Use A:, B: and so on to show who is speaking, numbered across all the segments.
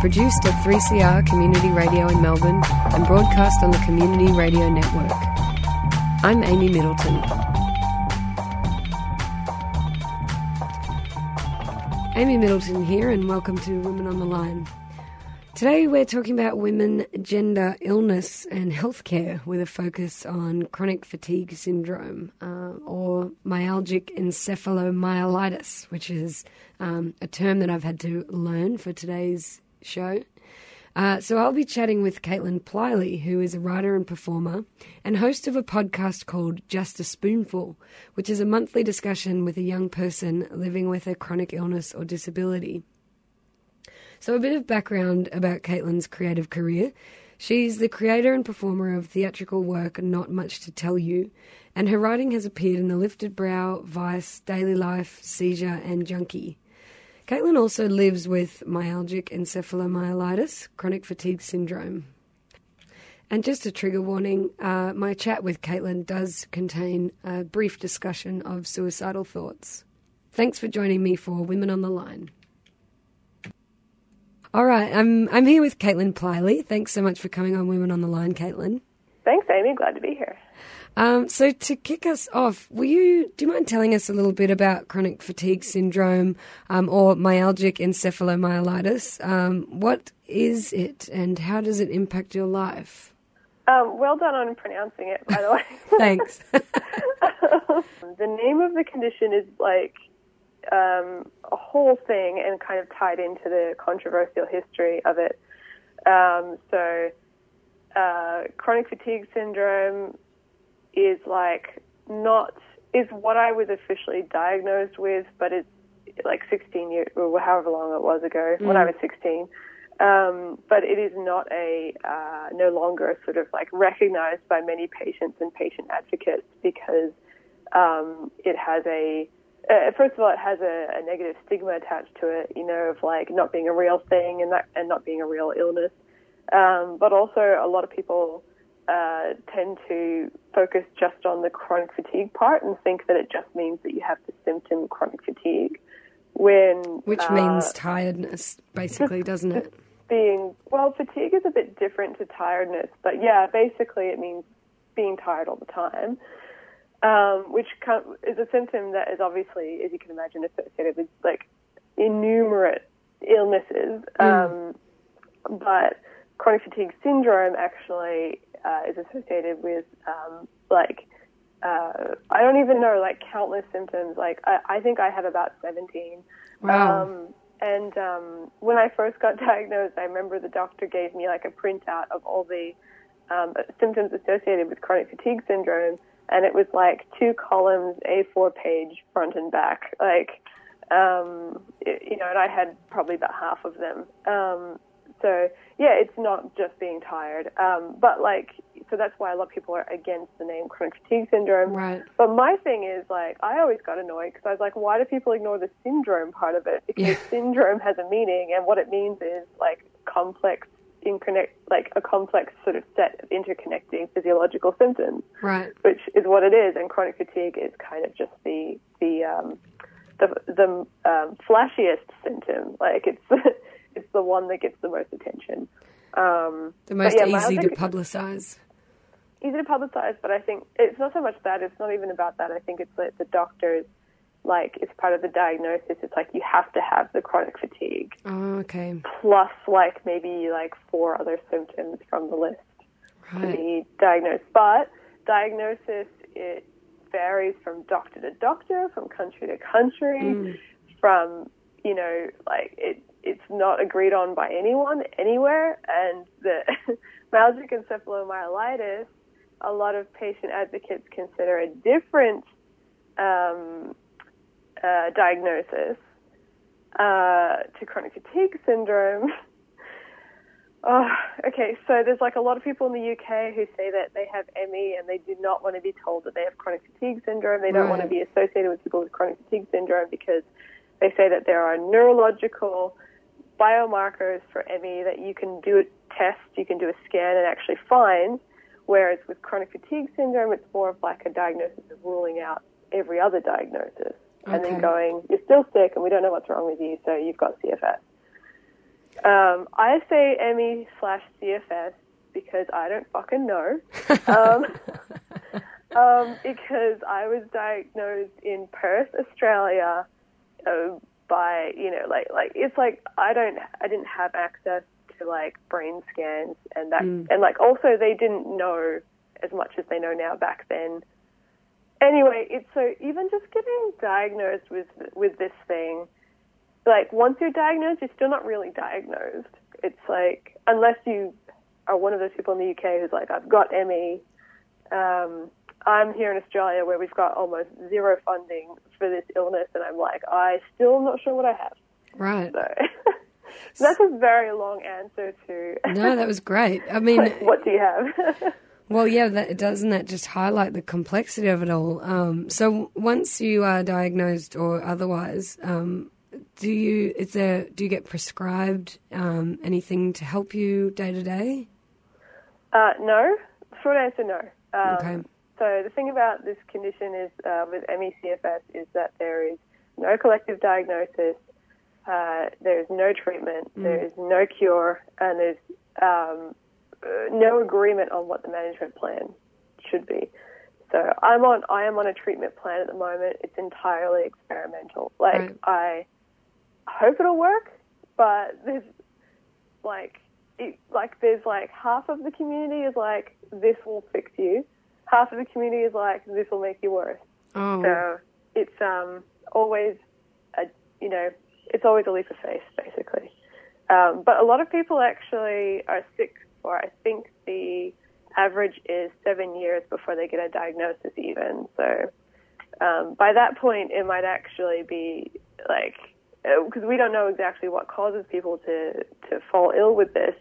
A: produced at 3CR Community Radio in Melbourne and broadcast on the Community Radio Network. I'm Amy Middleton. Amy Middleton here, and welcome to Women on the Line. Today we're talking about women, gender, illness, and healthcare with a focus on chronic fatigue syndrome uh, or myalgic encephalomyelitis, which is um, a term that I've had to learn for today's show. Uh, so I'll be chatting with Caitlin Plyley, who is a writer and performer and host of a podcast called Just a Spoonful, which is a monthly discussion with a young person living with a chronic illness or disability. So, a bit of background about Caitlin's creative career. She's the creator and performer of theatrical work Not Much to Tell You, and her writing has appeared in The Lifted Brow, Vice, Daily Life, Seizure, and Junkee. Caitlin also lives with myalgic encephalomyelitis, chronic fatigue syndrome. And just a trigger warning uh, my chat with Caitlin does contain a brief discussion of suicidal thoughts. Thanks for joining me for Women on the Line. All right, I'm I'm here with Caitlin Plyley. Thanks so much for coming on Women on the Line, Caitlin.
B: Thanks, Amy. Glad to be here.
A: Um, so to kick us off, will you do you mind telling us a little bit about chronic fatigue syndrome um, or myalgic encephalomyelitis? Um, what is it, and how does it impact your life?
B: Um, well done on pronouncing it, by the way.
A: Thanks.
B: the name of the condition is like um, a whole thing and kind of tied into the controversial history of it. Um, so, uh, chronic fatigue syndrome is like not is what I was officially diagnosed with, but it's like 16 years or however long it was ago mm. when I was 16. Um, but it is not a uh, no longer sort of like recognized by many patients and patient advocates because um, it has a uh, first of all, it has a, a, negative stigma attached to it, you know, of like not being a real thing and that and not being a real illness. Um, but also, a lot of people uh, tend to focus just on the chronic fatigue part and think that it just means that you have the symptom chronic fatigue. When
A: which uh, means tiredness, basically, doesn't it?
B: Being well, fatigue is a bit different to tiredness, but yeah, basically, it means being tired all the time um, which is a symptom that is obviously, as you can imagine, associated with like innumerate illnesses. Mm. Um, but chronic fatigue syndrome actually uh, is associated with um, like uh, I don't even know like countless symptoms. Like I, I think I have about seventeen.
A: Wow. Um,
B: and um, when I first got diagnosed, I remember the doctor gave me like a printout of all the um, symptoms associated with chronic fatigue syndrome and it was like two columns, A4 page, front and back. Like, um, it, you know, and I had probably about half of them. Um, so yeah, it's not just being tired, um, but like, so that's why a lot of people are against the name chronic fatigue syndrome.
A: Right.
B: But my thing is like, I always got annoyed because I was like, why do people ignore the syndrome part of it? Because
A: yeah.
B: syndrome has a meaning, and what it means is like complex interconnect like a complex sort of set of interconnecting physiological symptoms,
A: right?
B: Which is what it is, and chronic fatigue is kind of just the the um, the, the um, flashiest symptom. Like it's it's the one that gets the most attention. Um,
A: the most yeah, easy to publicize.
B: Easy to publicize, but I think it's not so much that. It's not even about that. I think it's that the doctors like it's part of the diagnosis. It's like you have to have the chronic fatigue.
A: Oh, okay.
B: Plus, like maybe like four other symptoms from the list
A: right.
B: to be diagnosed. But diagnosis it varies from doctor to doctor, from country to country,
A: mm.
B: from you know like it. It's not agreed on by anyone anywhere, and the myalgic encephalomyelitis. A lot of patient advocates consider a different um, uh, diagnosis uh, to chronic fatigue syndrome. Oh, okay. So there's like a lot of people in the UK who say that they have ME and they do not want to be told that they have chronic fatigue syndrome. They don't
A: Right.
B: want to be associated with people with chronic fatigue syndrome because they say that there are neurological biomarkers for ME that you can do a test, you can do a scan and actually find. Whereas with chronic fatigue syndrome, it's more of like a diagnosis of ruling out every other diagnosis and then going, you're still sick and we don't know what's wrong with you, so you've got CFS. Um, I say ME slash CFS because I don't fucking know. um, um, because I was diagnosed in Perth, Australia, uh, by you know, like like it's like I don't I didn't have access to like brain scans and that and like also they didn't know as much as they know now back then. Anyway, it's so even just getting diagnosed with with this thing like once you're diagnosed, you're still not really diagnosed. It's like unless you are one of those people in the UK who's like, I've got ME. Um, I'm here in Australia where we've got almost zero funding for this illness, and I'm like, I still am not sure what I have.
A: Right.
B: So that's a very long answer to
A: No, that was great. I mean,
B: like, what do you have?
A: Well, yeah, that doesn't that just highlight the complexity of it all? Um, so once you are diagnosed or otherwise, um, do you is there do you get prescribed um, anything to help you day to day?
B: Uh, no. Short answer, no. Um,
A: Okay.
B: So the thing about this condition is uh, with ME/CFS is that there is no collective diagnosis, uh, there is no treatment, there is no cure, and there's um, uh, no agreement on what the management plan should be. So I'm on I am on a treatment plan at the moment. It's entirely experimental. Like
A: Right.
B: I hope it'll work, but there's like it, like there's like half of the community is like this will fix you, half of the community is like this will make you worse.
A: Oh,
B: So it's um always a you know it's always a leap of faith basically. Um, but a lot of people actually are sick for I think the average is seven years before they get a diagnosis even. So um, by that point it might actually be like because we don't know exactly what causes people to to fall ill with this.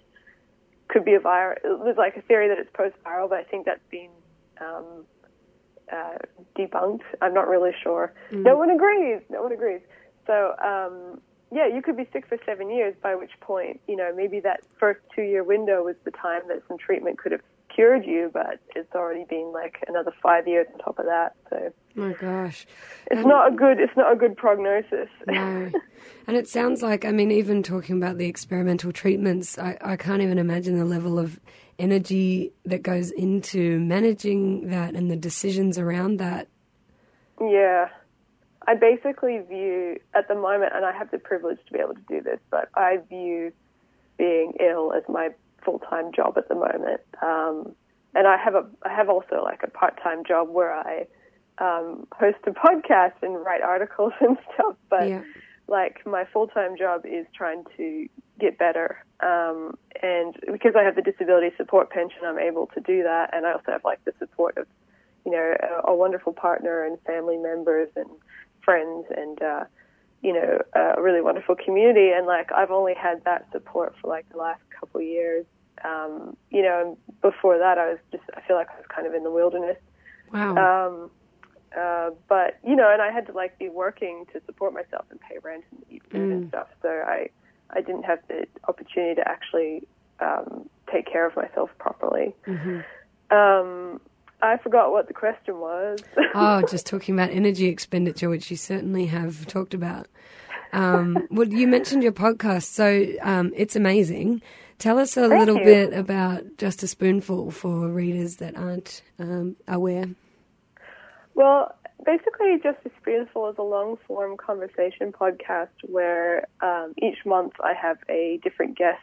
B: Could be a virus. There's like a theory that it's post-viral, but I think that's been um, uh, debunked. I'm not really sure. No one agrees. No one agrees. So um, yeah, you could be sick for seven years. By which point, you know, maybe that first two-year window was the time that some treatment could have cured you, but it's already been like another five years on top of that. So
A: my gosh.
B: it's not a good. It's not a good prognosis.
A: No. And it sounds like, I mean, even talking about the experimental treatments, I, I can't even imagine the level of energy that goes into managing that and the decisions around that.
B: Yeah. I basically view, at the moment, and I have the privilege to be able to do this, but I view being ill as my full time job at the moment. Um, and I have a, I have also like a part time job where I um, host a podcast and write articles and stuff. But
A: Yeah.
B: like my full time job is trying to get better. Um, and because I have the disability support pension, I'm able to do that. And I also have like the support of, you know, a, a wonderful partner and family members and friends and, uh, you know, a really wonderful community. And like I've only had that support for like the last couple of years. Um, you know, and before that I was just, I feel like I was kind of in the wilderness.
A: Wow.
B: Um, uh, but you know, and I had to like be working to support myself and pay rent and eat food and stuff. So I, I didn't have the opportunity to actually um, take care of myself properly. Um, I forgot what the question was.
A: oh, just talking about energy expenditure, which you certainly have talked about. Um, well, you mentioned your podcast, so um, it's amazing. Tell us a little
B: you.
A: bit about Just a Spoonful for readers that aren't um, aware.
B: Well, basically, Just a Spoonful is a long form conversation podcast where um, each month I have a different guest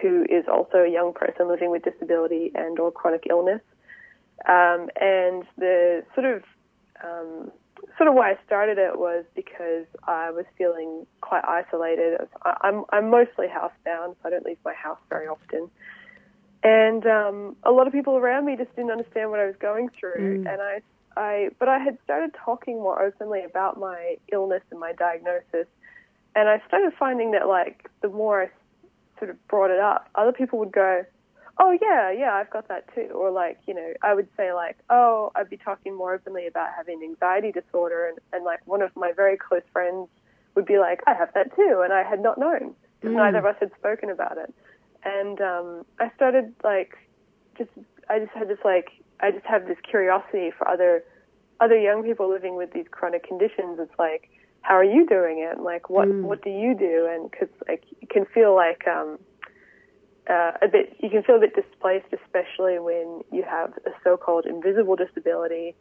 B: who is also a young person living with disability and or chronic illness. Um, and the sort of um, sort of why I started it was because I was feeling quite isolated. I- I'm I'm mostly housebound, so I don't leave my house very often. And um, a lot of people around me just didn't understand what I was going through, and I, I, but I had started talking more openly about my illness and my diagnosis, and I started finding that like the more I sort of brought it up, other people would go, "Oh yeah, yeah, I've got that too," or like you know, I would say like, "Oh, I'd be talking more openly about having anxiety disorder," and and like one of my very close friends would be like, "I have that too," and I had not known because neither of us had spoken about it, and um, I started like just I just had this like I just have this curiosity for other other young people living with these chronic conditions. It's like, how are you doing it? Like, what what do you do? And because like you can feel like um, uh, a bit, you can feel a bit displaced, especially when you have a so-called invisible disability,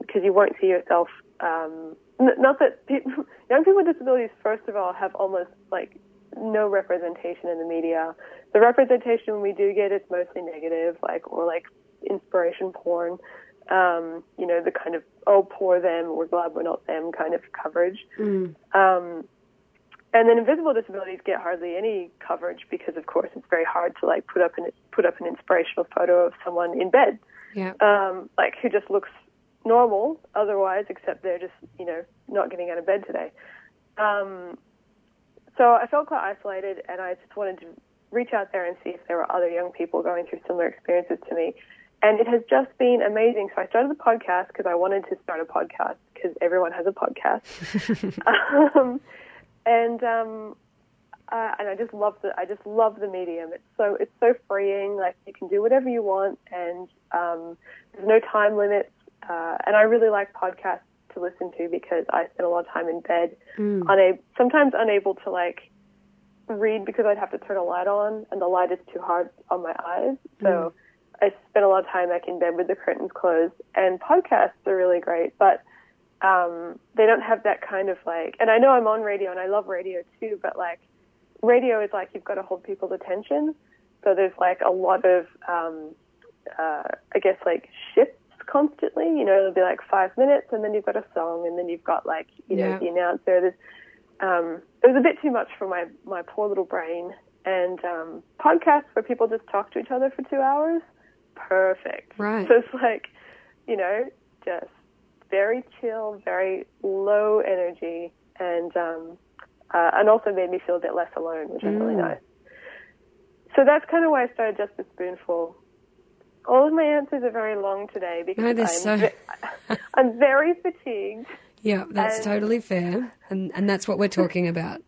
B: because you won't see yourself. Um, n- not that pe- young people with disabilities, first of all, have almost like no representation in the media. The representation we do get is mostly negative, like or like inspiration porn. Um, you know, the kind of oh poor them, we're glad we're not them kind of coverage. Um, and then invisible disabilities get hardly any coverage because, of course, it's very hard to like put up an put up an inspirational photo of someone in bed,
A: Yeah.
B: um, like who just looks normal otherwise, except they're just you know not getting out of bed today. Um, so I felt quite isolated, and I just wanted to reach out there and see if there were other young people going through similar experiences to me. And it has just been amazing. So I started the podcast because I wanted to start a podcast because everyone has a podcast. um, and um, uh, and I just love the I just love the medium. It's so it's so freeing. Like you can do whatever you want, and um, there's no time limits. Uh, and I really like podcasts to listen to because I spend a lot of time in bed, unable sometimes unable to like read because I'd have to turn a light on, and the light is too hard on my eyes. So I spend a lot of time like in bed with the curtains closed. And podcasts are really great, but um, they don't have that kind of like. And I know I'm on radio, and I love radio too, but like radio is like you've got to hold people's attention. So there's like a lot of, um, uh, I guess like shifts constantly. You know, it'll be like five minutes, and then you've got a song, and then you've got like you know
A: Yeah.
B: the announcer. There's um, it was a bit too much for my my poor little brain. And um, podcasts where people just talk to each other for two hours, perfect.
A: Right.
B: So it's like, you know, just very chill, very low energy, and um, uh, and also made me feel a bit less alone, which was really
A: Mm.
B: nice. So that's kind of why I started just a spoonful. All of my answers are very long today because
A: No,
B: I'm,
A: so-
B: ve- I'm very fatigued.
A: Yeah, that's
B: And-
A: totally fair, and and that's what we're talking about.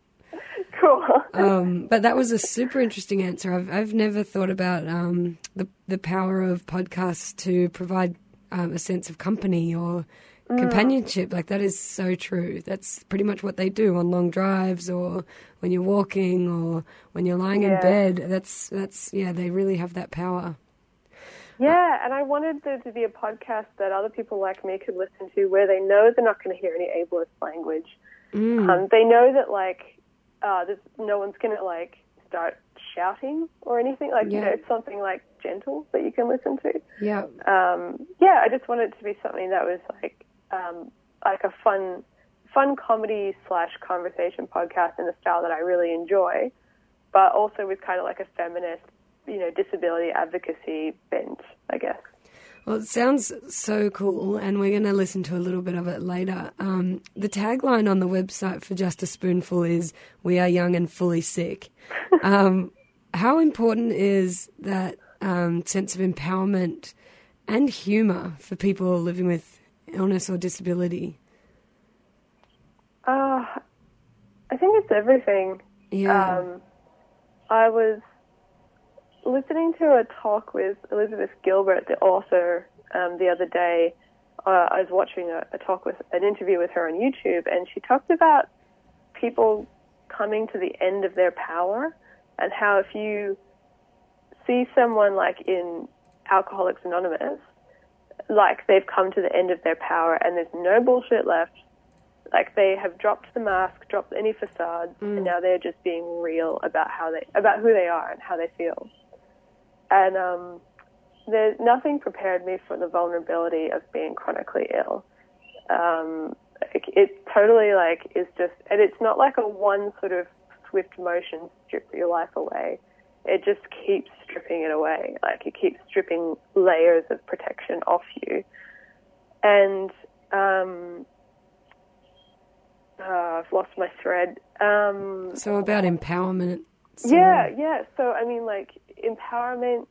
B: Cool.
A: Um, but that was a super interesting answer. I've I've never thought about um, the the power of podcasts to provide um, a sense of company or
B: Mm.
A: companionship. Like that is so true. That's pretty much what they do on long drives or when you're walking or when you're lying in bed. That's that's yeah. They really have that power.
B: Yeah, and I wanted there to be a podcast that other people like me could listen to where they know they're not going to hear any ableist language. Um, they know that like uh, there's, no one's going to like start shouting or anything. Like you know, it's something like gentle that you can listen to.
A: Yeah.
B: Um, yeah, I just wanted it to be something that was like um, like a fun, fun comedy slash conversation podcast in a style that I really enjoy, but also with kind of like a feminist, you know, disability advocacy bent, I guess.
A: Well, it sounds so cool, and we're going to listen to a little bit of it later. Um, the tagline on the website for Just a Spoonful is "We are young and fully sick." um, how important is that um, sense of empowerment and humour for people living with illness or disability?
B: Uh, I think it's everything.
A: Yeah,
B: Um, I was listening to a talk with Elizabeth Gilbert, the author, um, the other day. Uh, I was watching a, a talk with an interview with her on YouTube, and she talked about people coming to the end of their power, and how if you see someone like in Alcoholics Anonymous, like they've come to the end of their power, and there's no bullshit left like they have dropped the mask, dropped any facades, and now they're just being real about how they about who they are and how they feel. And um, nothing prepared me for the vulnerability of being chronically ill. Um, it, it totally like is just, and it's not like a one sort of swift motion strip your life away. It just keeps stripping it away. Like it keeps stripping layers of protection off you. And um, uh, I've lost my thread. Um,
A: so about empowerment So,
B: Yeah, yeah. So I mean, like empowerment.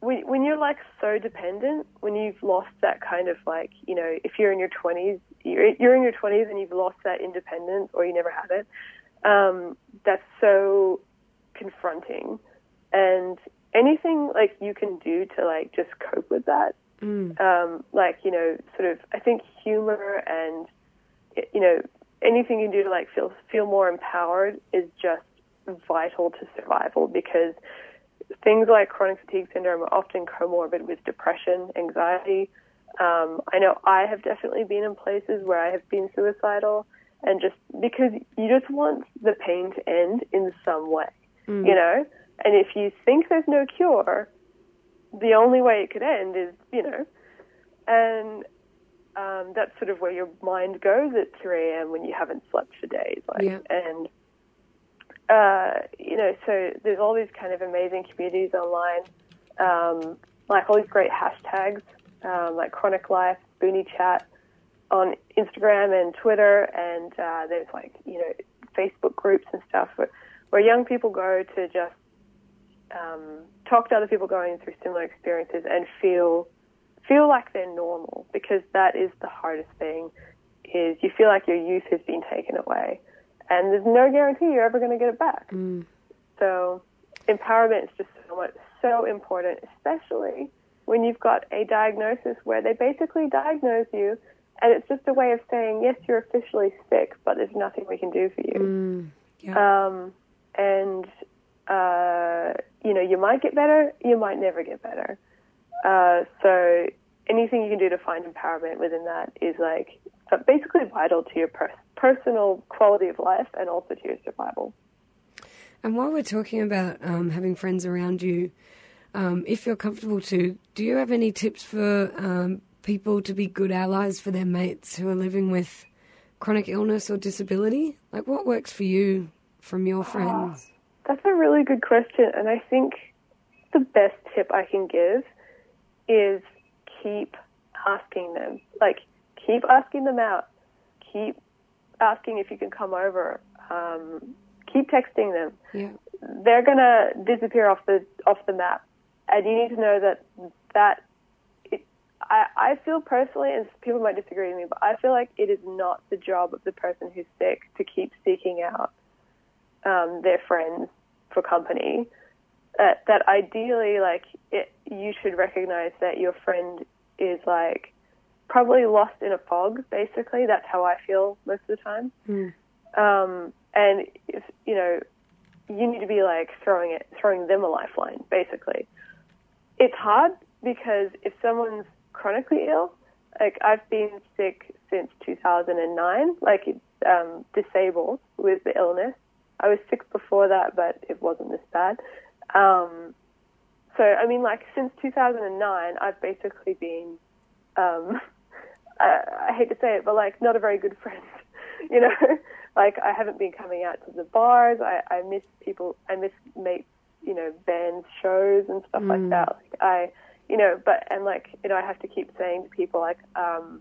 B: When, when you're like so dependent, when you've lost that kind of like, you know, if you're in your 20s, you're, you're in your 20s and you've lost that independence or you never had it, um, that's so confronting. And anything like you can do to like just cope with that,
A: Mm.
B: um, like, you know, sort of, I think humor and, you know, anything you can do to like feel, feel more empowered is just vital to survival because things like chronic fatigue syndrome are often comorbid with depression, anxiety. Um, I know I have definitely been in places where I have been suicidal, and just because you just want the pain to end in some way,
A: Mm.
B: you know. And if you think there's no cure, the only way it could end is, you know, and um, that's sort of where your mind goes at 3 a.m. when you haven't slept for days, like,
A: Yeah.
B: and uh, you know, so there's all these kind of amazing communities online, um, like all these great hashtags, um, like Chronic Life, Spoonie Chat on Instagram and Twitter, and uh, there's like you know Facebook groups and stuff where, where young people go to just um, talk to other people going through similar experiences and feel feel like they're normal because that is the hardest thing is you feel like your youth has been taken away and there's no guarantee you're ever going to get it back.
A: Mm.
B: So empowerment is just so much so important, especially when you've got a diagnosis where they basically diagnose you and it's just a way of saying, yes, you're officially sick, but there's nothing we can do for you.
A: Mm. Yeah.
B: Um, and, uh, you know, you might get better, you might never get better. Uh, so anything you can do to find empowerment within that is like uh, basically vital to your per- personal quality of life and also to your survival.
A: And while we're talking about um, having friends around you, um, if you're comfortable to, do you have any tips for um, people to be good allies for their mates who are living with chronic illness or disability? Like, what works for you from your friends?
B: That's a really good question, and I think the best tip I can give is keep asking them. Like, keep asking them out. Keep asking if you can come over. Um, keep texting them.
A: Yeah.
B: They're gonna disappear off the off the map, and you need to know that that. It, I I feel personally, and people might disagree with me, but I feel like it is not the job of the person who's sick to keep seeking out um, their friends for company. Uh, that ideally, like, it, you should recognize that your friend is like probably lost in a fog. Basically, that's how I feel most of the time.
A: Mm.
B: Um, and if you know, you need to be like throwing it, throwing them a lifeline. Basically, it's hard because if someone's chronically ill, like I've been sick since 2009, like um, disabled with the illness. I was sick before that, but it wasn't this bad. Um, so, I mean, like, since 2009, I've basically been, um, I, I hate to say it, but, like, not a very good friend. you know? like, I haven't been coming out to the bars. I, I miss people, I miss mates, you know, bands, shows and stuff like
A: Mm.
B: that. Like, I, you know, but, and, like, you know, I have to keep saying to people, like, um,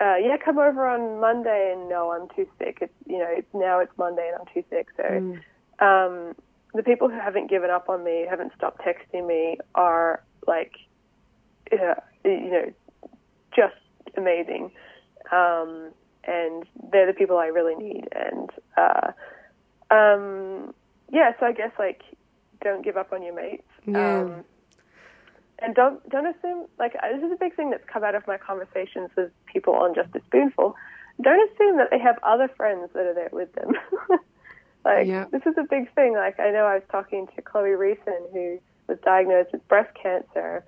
B: uh, yeah, come over on Monday, and no, I'm too sick. It's you know, it's now it's Monday, and I'm too sick. So,
A: Mm.
B: um, the people who haven't given up on me, haven't stopped texting me, are like, uh, you know, just amazing. Um, and they're the people I really need. And uh, um, yeah, so I guess like, don't give up on your mates.
A: Yeah.
B: Um, and don't don't assume like this is a big thing that's come out of my conversations with people on Just a Spoonful. Don't assume that they have other friends that are there with them. like
A: Yeah.
B: this is a big thing. Like I know I was talking to Chloe Reeson who was diagnosed with breast cancer.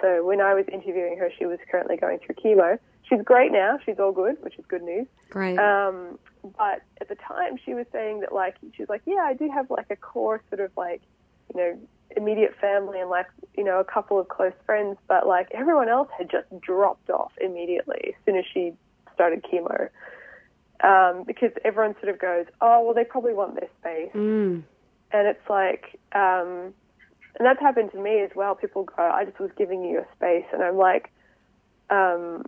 B: So when I was interviewing her, she was currently going through chemo. She's great now. She's all good, which is good news.
A: Great.
B: Um, but at the time, she was saying that like she was like, yeah, I do have like a core sort of like, you know, immediate family and like you know a couple of close friends, but like everyone else had just dropped off immediately as soon as she started chemo. Um, because everyone sort of goes, oh well, they probably want their space,
A: mm.
B: and it's like, um, and that's happened to me as well. People go, I just was giving you your space, and I'm like, um,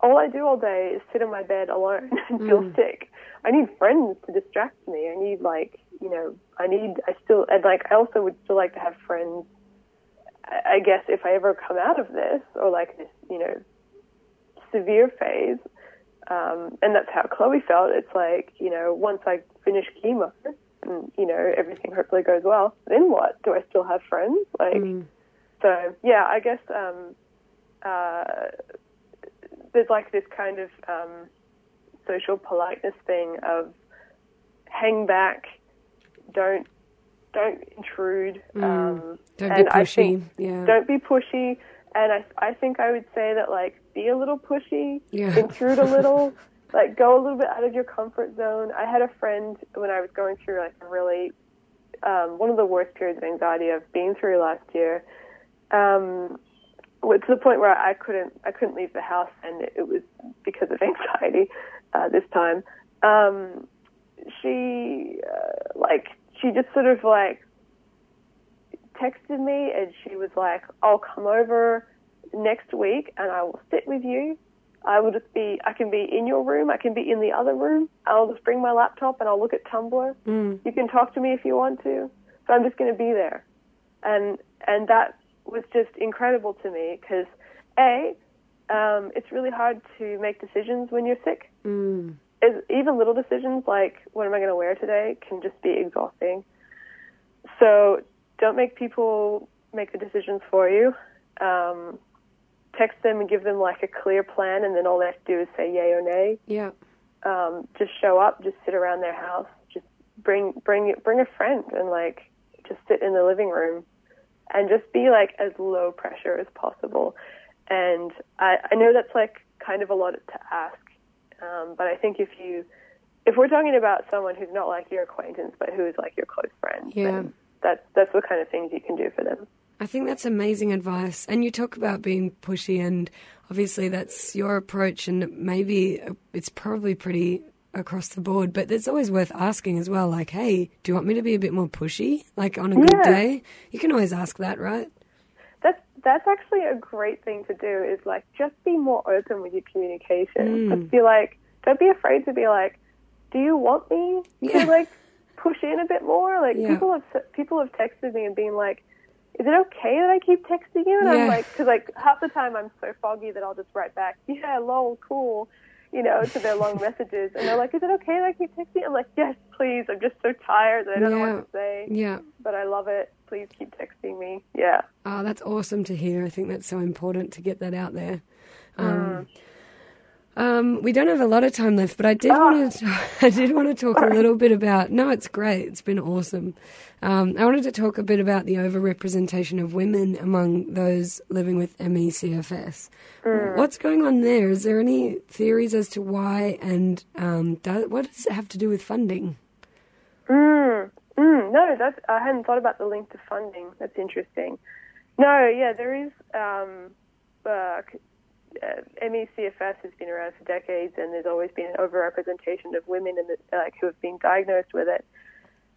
B: all I do all day is sit in my bed alone and feel
A: Mm.
B: sick. I need friends to distract me. I need like you know I need I still and like I also would still like to have friends. I I guess if I ever come out of this or like this you know severe phase, um, and that's how Chloe felt. It's like you know once I finish chemo and you know everything hopefully goes well, then what? Do I still have friends? Like
A: Mm.
B: so yeah, I guess um, uh, there's like this kind of um, social politeness thing of hang back, don't don't intrude, um,
A: Don't be pushy.
B: think
A: yeah.
B: don't be pushy. And I I think I would say that like be a little pushy,
A: Yeah.
B: intrude a little. Like go a little bit out of your comfort zone. I had a friend when I was going through like a really um, one of the worst periods of anxiety I've been through last year. Um, to the point where I couldn't I couldn't leave the house, and it, was because of anxiety uh, this time. Um, she uh, like she just sort of like texted me, and she was like, "I'll come over next week, and I will sit with you." I will just be, I can be in your room, I can be in the other room. I'll just bring my laptop and I'll look at Tumblr.
A: Mm.
B: You can talk to me if you want to. So I'm just going to be there. And, and that was just incredible to me because A, um, it's really hard to make decisions when you're sick.
A: Mm.
B: Is, even little decisions like what am I going to wear today can just be exhausting. So don't make people make the decisions for you. Um, text them and give them like a clear plan, and then all they have to do is say yay or nay.
A: Yeah.
B: Um, just show up, just sit around their house, just bring bring bring a friend, and like just sit in the living room, and just be like as low pressure as possible. And I, I know that's like kind of a lot to ask, um, but I think if you if we're talking about someone who's not like your acquaintance, but who is like your close friend,
A: Yeah.
B: then that's that's the kind of things you can do for them.
A: I think that's amazing advice. And you talk about being pushy, and obviously that's your approach, and maybe it's probably pretty across the board, but it's always worth asking as well. Like, hey, do you want me to be a bit more pushy? Like on a good day? You can always ask that, right?
B: That's that's actually a great thing to do. Is like just be more open with your communication.
A: Mm.
B: Just be like, don't be afraid to be like, do you want me
A: Yeah.
B: to like push in a bit more? Like
A: Yeah.
B: people have people have texted me and been like, is it okay that I keep texting you? And
A: Yeah.
B: I'm like, because like half the time I'm so foggy that I'll just write back, yeah, lol, cool. You know, to their long messages, and they're like, "Is it okay that I keep texting?" I'm like, "Yes, please. I'm just so tired that I don't know what to say,
A: Yeah.
B: but I love it. Please keep texting me." Yeah.
A: Oh, that's awesome to hear. I think that's so important to get that out there. Um, um, we don't have a lot of time left, but I did want to. I did want to talk a little bit about. No, it's great. It's been awesome. Um, I wanted to talk a bit about the overrepresentation of women among those living with ME/CFS. What's going on there? Is there any theories as to why, and um, do, what does it have to do with funding?
B: Mm, mm, no, that's I hadn't thought about the link to funding. That's interesting. No, yeah, there is. Um, uh, uh, MECFS has been around for decades, and there's always been an overrepresentation of women in the, like who have been diagnosed with it.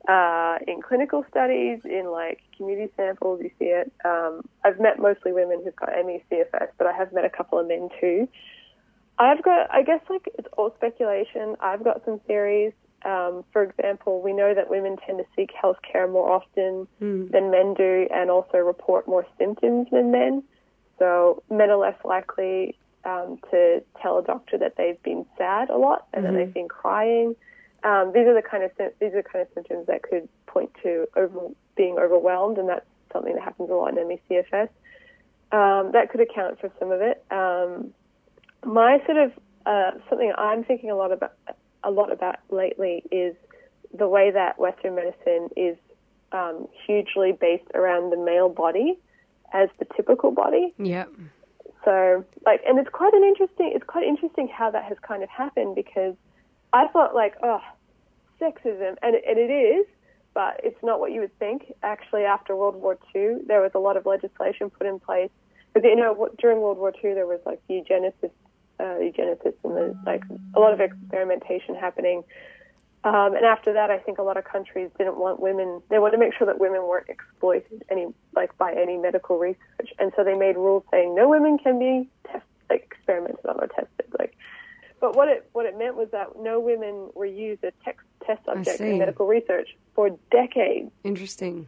B: Uh, in clinical studies, in like community samples, you see it. Um, I've met mostly women who've got MECFS, but I have met a couple of men too. I've got, I guess, like it's all speculation. I've got some theories. Um, for example, we know that women tend to seek health care more often than men do and also report more symptoms than men. So men are less likely um, to tell a doctor that they've been sad a lot and that they've been crying. Um, these are the kind of these are the kind of symptoms that could point to over, being overwhelmed, and that's something that happens a lot in ME/CFS. Um, that could account for some of it. Um, my sort of uh, something I'm thinking a lot about a lot about lately is the way that Western medicine is um, hugely based around the male body as the typical body.
A: Yeah.
B: So, like, and it's quite an interesting. It's quite interesting how that has kind of happened because I thought like, oh, sexism, and it, and it is, but it's not what you would think. Actually, after World War II, there was a lot of legislation put in place because you know during World War II there was like eugenicists, uh, eugenicists, and there's like a lot of experimentation happening. Um, and after that, I think a lot of countries didn't want women. They wanted to make sure that women weren't exploited any like by any medical research, and so they made rules saying no women can be test, like, experimented on or tested. Like but what it what it meant was that no women were used as tech, test subjects in medical research for decades.
A: Interesting.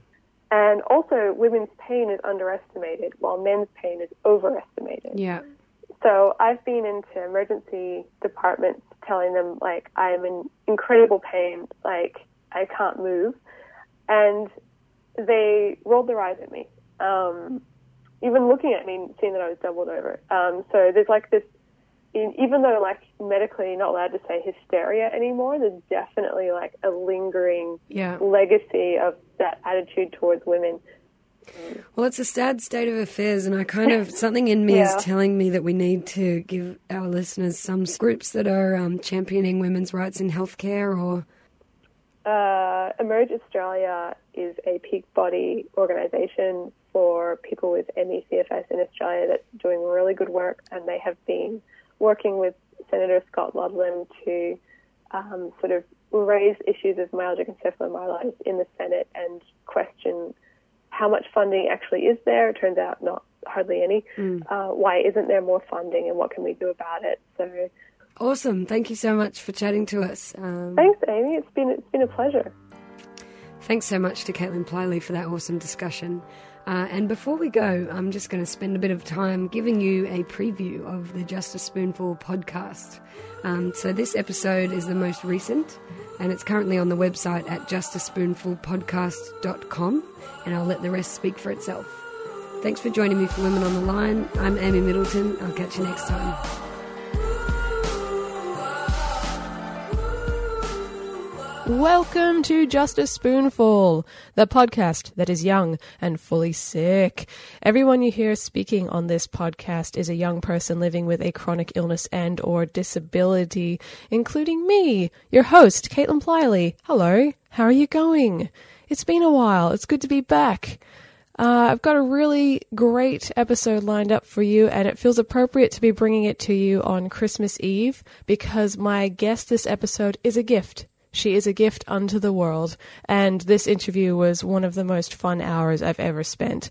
B: And also, women's pain is underestimated, while men's pain is overestimated.
A: Yeah.
B: So I've been into emergency departments telling them like I'm in incredible pain, like I can't move, and they rolled their eyes at me. Um, even looking at me, seeing that I was doubled over. Um, so there's like this, even though like medically you're not allowed to say hysteria anymore, there's definitely like a lingering
A: Yeah.
B: legacy of that attitude towards women.
A: Well, it's a sad state of affairs, and I kind of something in me
B: Yeah.
A: is telling me that we need to give our listeners some groups that are um, championing women's rights in healthcare or
B: Uh, Emerge Australia is a peak body organisation for people with ME/CFS in Australia that's doing really good work, and they have been working with Senator Scott Ludlam to um, sort of raise issues of myalgic encephalomyelitis in the Senate and question how much funding actually is there. It turns out not hardly any. Uh, why isn't there more funding, and what can we do about it? So,
A: awesome. Thank you so much for chatting to us. Um,
B: thanks, Amy. It's been it's been a pleasure.
A: Thanks so much to Caitlin Plyley for that awesome discussion. Uh, and before we go, I'm just going to spend a bit of time giving you a preview of the Just a Spoonful podcast. Um, so, this episode is the most recent, and it's currently on the website at justaspoonfulpodcast.com, and I'll let the rest speak for itself. Thanks for joining me for Women on the Line. I'm Amy Middleton. I'll catch you next time.
C: Welcome to Just a Spoonful, the podcast that is young and fully sick. Everyone you hear speaking on this podcast is a young person living with a chronic illness and or disability, including me, your host, Caitlin Plyley. Hello, how are you going? It's been a while. It's good to be back. Uh, I've got a really great episode lined up for you, and it feels appropriate to be bringing it to you on Christmas Eve because my guest this episode is a gift. She is a gift unto the world, and this interview was one of the most fun hours I've ever spent.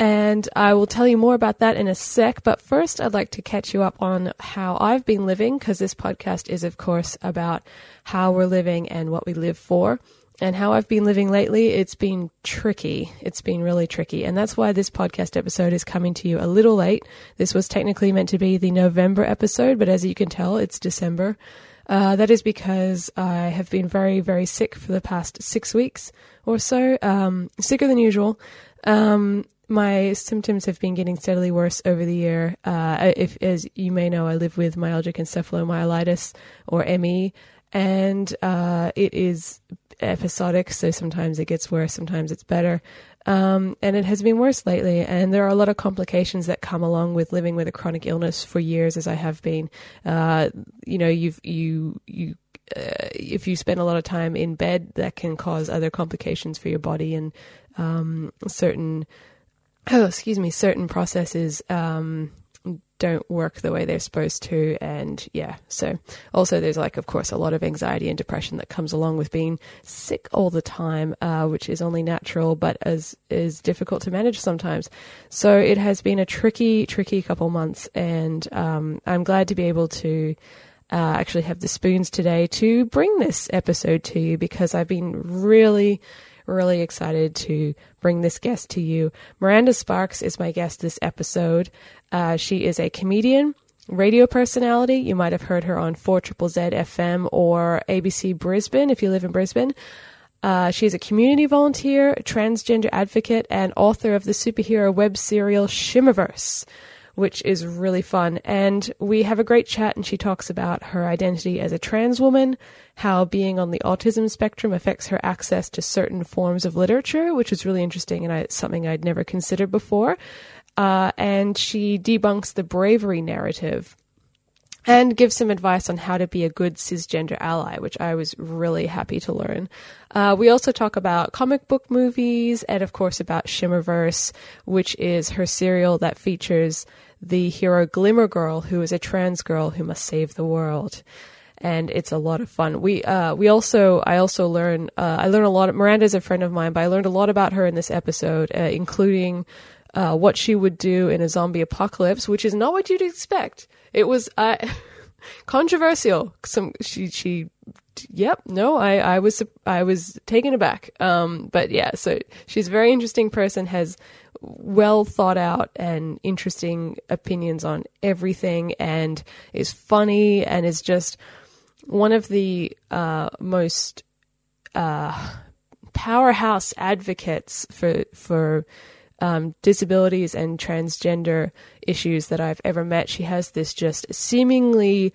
C: And I will tell you more about that in a sec. But first, I'd like to catch you up on how I've been living, because this podcast is, of course, about how we're living and what we live for. And how I've been living lately, it's been tricky. It's been really tricky. And that's why this podcast episode is coming to you a little late. This was technically meant to be the November episode, but as you can tell, it's December. Uh, that is because I have been very, very sick for the past six weeks or so, um, sicker than usual. Um, my symptoms have been getting steadily worse over the year. Uh, if, as you may know, I live with myalgic encephalomyelitis or ME, and uh, it is episodic. So sometimes it gets worse, sometimes it's better. Um, and it has been worse lately. And there are a lot of complications that come along with living with a chronic illness for years, as I have been. Uh, you know, you've you you. Uh, if you spend a lot of time in bed, that can cause other complications for your body and um, certain, oh, excuse me, certain processes um, don't work the way they're supposed to. And yeah, so also there's like, of course, a lot of anxiety and depression that comes along with being sick all the time, uh, which is only natural, but as is difficult to manage sometimes. So it has been a tricky, tricky couple months, and um, I'm glad to be able to. Uh, actually, have the spoons today to bring this episode to you because I've been really, really excited to bring this guest to you. Miranda Sparks is my guest this episode. Uh, she is a comedian, radio personality. You might have heard her on 4 Triple Z FM or ABC Brisbane if you live in Brisbane. Uh, she is a community volunteer, transgender advocate, and author of the superhero web serial Shimmerverse, which is really fun. And we have a great chat, and she talks about her identity as a trans woman, how being on the autism spectrum affects her access to certain forms of literature, which is really interesting and I, something I'd never considered before. Uh, and she debunks the bravery narrative and gives some advice on how to be a good cisgender ally, which I was really happy to learn. Uh, we also talk about comic book movies and, of course, about Shimmerverse, which is her serial that features the hero Glimmer Girl, who is a trans girl who must save the world. And it's a lot of fun. We uh, we also I also learn uh, I learn a lot. Of, Miranda's a friend of mine, but I learned a lot about her in this episode, uh, including uh, what she would do in a zombie apocalypse, which is not what you'd expect. It was I. controversial. Some she she. Yep, no, I I was I was taken aback. Um, but yeah, so she's a very interesting person. Has well thought out and interesting opinions on everything, and is funny and is just one of the uh, most uh, powerhouse advocates for for um, disabilities and transgender issues that I've ever met. She has this just seemingly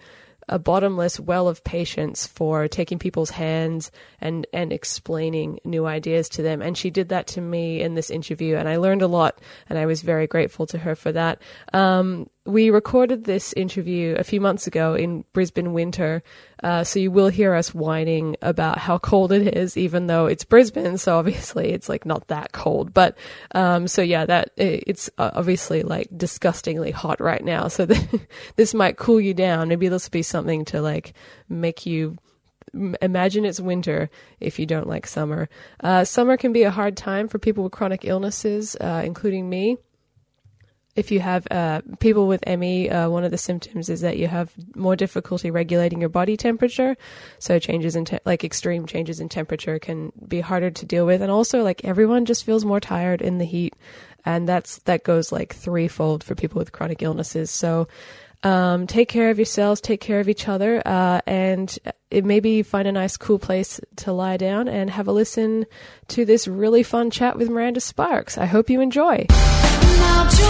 C: a bottomless well of patience for taking people's hands and and explaining new ideas to them and she did that to me in this interview and I learned a lot and I was very grateful to her for that um, we recorded this interview a few months ago in Brisbane winter, uh, so you will hear us whining about how cold it is, even though it's Brisbane. So obviously it's like not that cold, but um, so yeah, that it's uh, obviously like disgustingly hot right now. So the, this might cool you down. Maybe this will be something to like make you imagine it's winter if you don't like summer. Uh, summer can be a hard time for people with chronic illnesses, uh, including me if you have uh, people with ME, uh, one of the symptoms is that you have more difficulty regulating your body temperature. So changes in te- like extreme changes in temperature can be harder to deal with, and also like everyone just feels more tired in the heat, and that's that goes like threefold for people with chronic illnesses. So. Um, take care of yourselves, take care of each other, uh, and maybe find a nice, cool place to lie down and have a listen to this really fun chat with Miranda Sparks. I hope you enjoy. So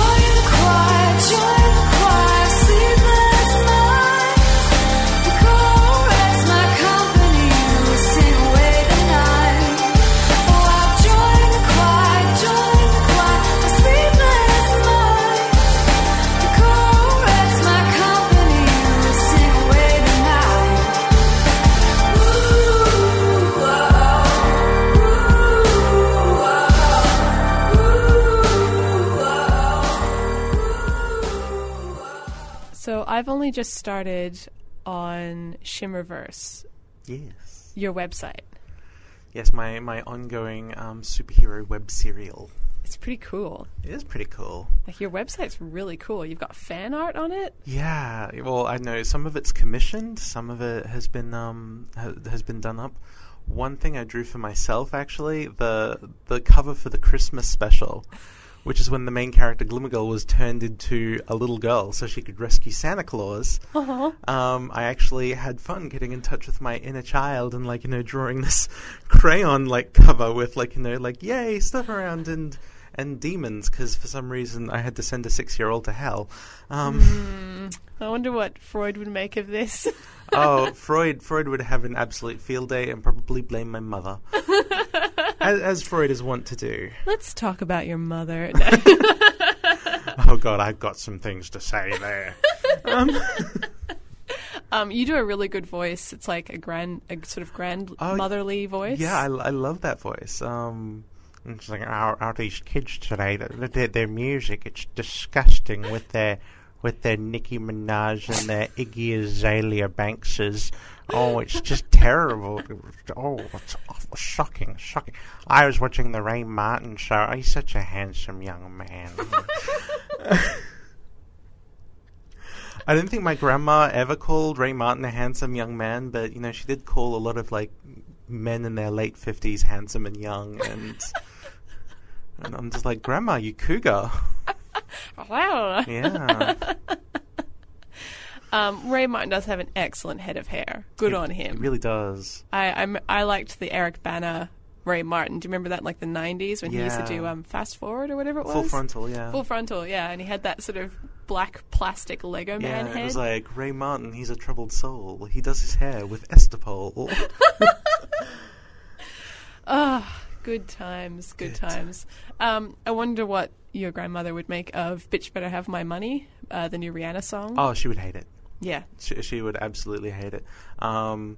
C: I've only just started on Shimmerverse.
D: Yes.
C: Your website.
D: Yes, my my ongoing um, superhero web serial.
C: It's pretty cool.
D: It is pretty cool.
C: Like your website's really cool. You've got fan art on it.
D: Yeah. Well, I know some of it's commissioned. Some of it has been um ha- has been done up. One thing I drew for myself actually the the cover for the Christmas special which is when the main character Glimmergirl was turned into a little girl so she could rescue Santa Claus.
C: Uh-huh.
D: Um, I actually had fun getting in touch with my inner child and like you know drawing this crayon like cover with like you know like yay stuff around and and demons because for some reason I had to send a six year old to hell. Um,
C: mm, I wonder what Freud would make of this.
D: oh, Freud! Freud would have an absolute field day and probably blame my mother, as, as, Freud is wont to do.
C: Let's talk about your mother.
D: oh God, I've got some things to say there. um,
C: um, you do a really good voice. It's like a grand, a sort of grandmotherly oh, voice.
D: Yeah, I, I love that voice. Um, it's like our, our these kids today, their, their music, it's disgusting with their with their Nicki Minaj and their Iggy Azalea Bankses. Oh, it's just terrible. Oh, it's awful. shocking, shocking. I was watching the Ray Martin show. He's such a handsome young man. I don't think my grandma ever called Ray Martin a handsome young man, but you know she did call a lot of like men in their late fifties handsome and young, and and I'm just like, Grandma, you cougar.
C: wow.
D: Yeah.
C: Um, Ray Martin does have an excellent head of hair. Good
D: it,
C: on him.
D: It really does.
C: I I'm, i liked the Eric Bana Ray Martin. Do you remember that in like the '90s when yeah. he used to do um, Fast Forward or whatever it was?
D: Full frontal, yeah.
C: Full frontal, yeah. And he had that sort of black plastic Lego
D: yeah,
C: man head.
D: it was like Ray Martin. He's a troubled soul. He does his hair with Estapol.
C: Ah. Good times, good, good. times. Um, I wonder what your grandmother would make of "Bitch Better Have My Money," uh, the new Rihanna song.
D: Oh, she would hate it.
C: Yeah,
D: she, she would absolutely hate it. Um,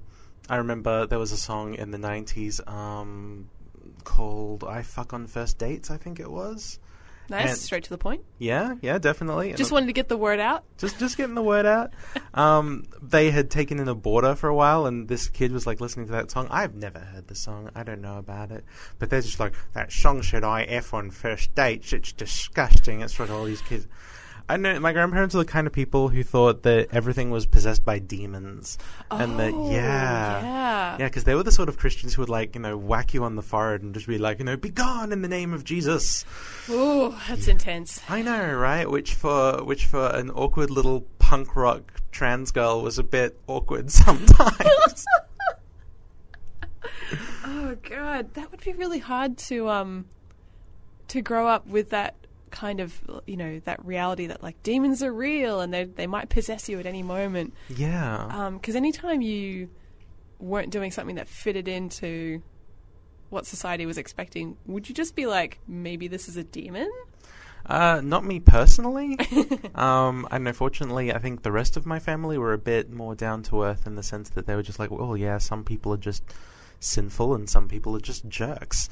D: I remember there was a song in the '90s um, called "I Fuck on First Dates." I think it was.
C: Nice, and straight to the point.
D: Yeah, yeah, definitely.
C: Just wanted to get the word out.
D: Just, just getting the word out. um, they had taken in a boarder for a while, and this kid was like listening to that song. I've never heard the song. I don't know about it, but they're just like that song. Should I f on first dates? It's disgusting. It's what all these kids. I know my grandparents are the kind of people who thought that everything was possessed by demons, and that
E: Oh,
D: yeah,
E: yeah.
D: yeah, because they were the sort of Christians who would like you know whack you on the forehead and just be like you know be gone in the name of Jesus.
E: Ooh, that's intense.
D: I know, right? Which for which for an awkward little punk rock trans girl was a bit awkward sometimes.
E: Oh god, that would be really hard to um to grow up with that kind of you know that reality that like demons are real and they they might possess you at any moment.
D: yeah,
E: Um, because anytime you weren't doing something that fitted into what society was expecting, would you just be like, maybe this is a demon?
D: Uh, not me personally. um, and unfortunately, I think the rest of my family were a bit more down to earth in the sense that they were just like, well, yeah, some people are just sinful and some people are just jerks.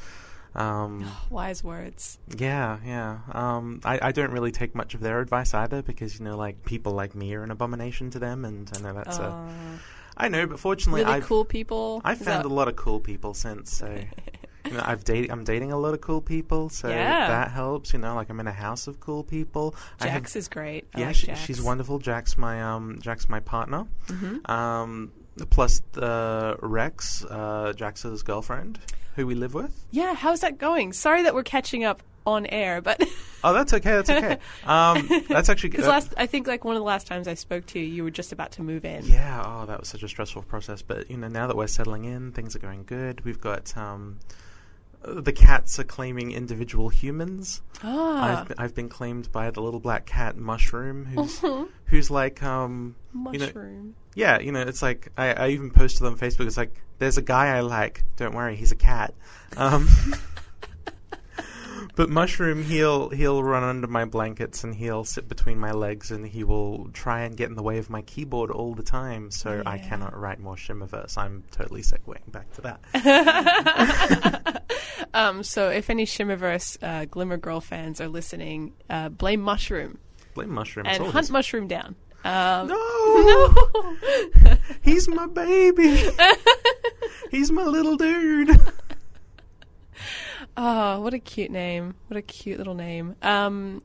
D: Um,
E: Wise words.
D: yeah, yeah. Um, I, I don't really take much of their advice either because, you know, like, people like me are an abomination to them, and I know that's a.
E: Uh,
D: I know, but fortunately,
E: really
D: I've,
E: cool people.
D: I've
E: Is
D: found
E: that-
D: a lot of cool people since, so. You know, I've dated. I'm dating a lot of cool people, so
E: Yeah.
D: that helps. You know, like I'm in a house of cool people. I have
E: Jax is great. I
D: yeah,
E: like
D: she,
E: Jax.
D: she's wonderful. Jack's my um, Jack's my partner.
E: Mm-hmm.
D: Um, plus the Rex, uh, Jax's girlfriend, who we live with.
E: Yeah, how's that going? Sorry that we're catching up on air, but
D: Oh, that's okay. That's okay. um, that's actually
E: because
D: uh,
E: last I think like one of the last times I spoke to you, you were just about to move in.
D: Yeah. Oh, that was such a stressful process. But you know, now that we're settling in, things are going good. We've got um, the cats are claiming individual humans.
E: Ah,
D: I've, I've been claimed by the little black cat Mushroom, who's who's like um, you know,
E: mushroom.
D: Yeah, you know, it's like I, I even posted on Facebook. It's like there's a guy I like. Don't worry, he's a cat. Um, but mushroom, he'll he'll run under my blankets and he'll sit between my legs and he will try and get in the way of my keyboard all the time. So I cannot write more Shimmerverse. I'm totally sick. segueing back to that.
E: Um, so if any Shimmerverse uh, Glimmer Girl fans are listening, uh, blame Mushroom
D: Blame mushroom.
E: and hunt
D: his-
E: Mushroom down. Um,
D: No, he's my baby. he's my little dude.
E: Oh, what a cute name! What a cute little name. Um,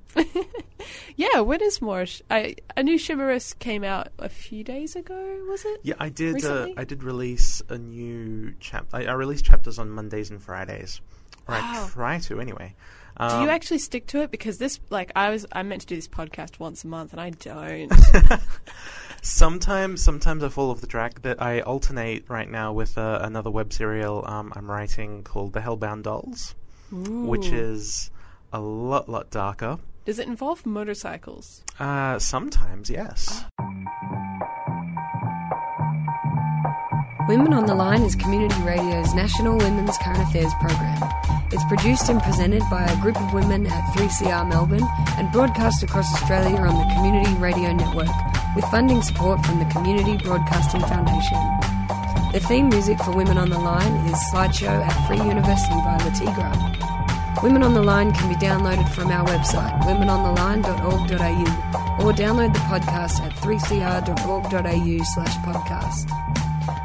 E: yeah, when is more? Sh- I a new Shimmerverse came out a few days ago. Was it?
D: Yeah, I did. Uh, I did release a new chapter. I, I release chapters on Mondays and Fridays, or I try to anyway.
E: Do
D: Um,
E: you actually stick to it? Because this, like, I was, I meant to do this podcast once a month, and I don't.
D: sometimes, sometimes I fall off the track. That I alternate right now with uh, another web serial um, I'm writing called The Hellbound Dolls, which is a lot, lot darker.
E: Does it involve motorcycles?
D: Uh, sometimes, yes.
A: Women on the Line is Community Radio's national women's current affairs program. It's produced and presented by a group of women at 3CR Melbourne and broadcast across Australia on the Community Radio Network with funding support from the Community Broadcasting Foundation. The theme music for Women on the Line is Slideshow at Free University by Latigra. Women on the Line can be downloaded from our website, womenontheline.org.au, or download the podcast at 3cr.org.au slash podcast.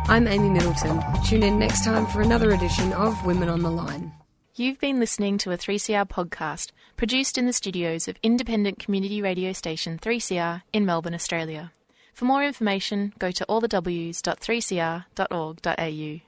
A: I'm Amy Middleton. Tune in next time for another edition of Women on the Line.
F: You've been listening to a 3CR podcast produced in the studios of independent community radio station 3CR in Melbourne, Australia. For more information, go to allthews.3cr.org.au.